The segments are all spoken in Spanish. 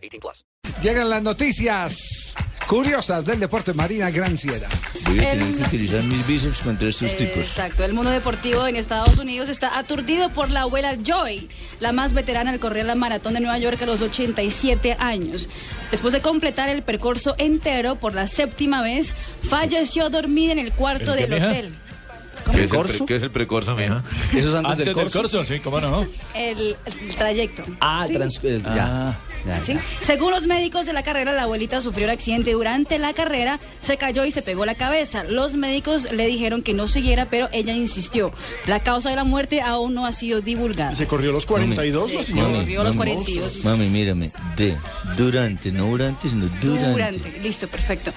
18 plus. Llegan las noticias curiosas del deporte Marina Granciera. Voy a El- tener que utilizar mis bíceps contra estos tipos. Exacto, el mundo deportivo en Estados Unidos está aturdido por la abuela Joy, la más veterana al correr la maratón de Nueva York a los 87 años. Después de completar el percurso entero por la séptima vez, falleció dormida en el cuarto ¿El del mija? hotel. ¿Qué es, el pre- qué es el precorso, mija? Eso es antes, Antes del corso. sí, cómo no. El, el trayecto. Ah, Sí. trans- eh, ya. ya, ¿Sí? ya. Según los médicos de la carrera, la abuelita sufrió un accidente durante la carrera, se cayó y se pegó la cabeza. Los médicos le dijeron que no siguiera, pero ella insistió. La causa de la muerte aún no ha sido divulgada. Se corrió los 42, la señora. corrió los 42. Mami, mírame. De, durante, no durante, sino durante. Durante, listo, perfecto.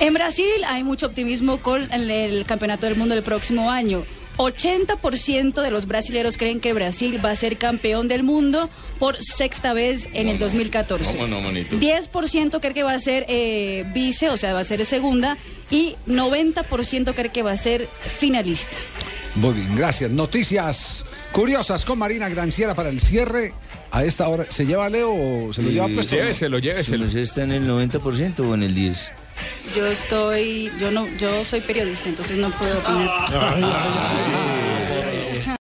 En Brasil hay mucho optimismo con el, el Campeonato del Mundo del próximo año. 80% de los brasileros creen que Brasil va a ser campeón del mundo por sexta vez en el 2014. ¿Cómo no, manito? 10% cree que va a ser eh, vice, o sea, va a ser segunda, y 90% cree que va a ser finalista. Muy bien, gracias. Noticias curiosas con Marina Granciera para el cierre. A esta hora, ¿se lleva Leo o se lo lleva puesto? Lléveselo, ¿Se lléveselo. está en el 90% o en el 10%? Yo estoy, yo no, yo soy periodista, entonces no puedo opinar.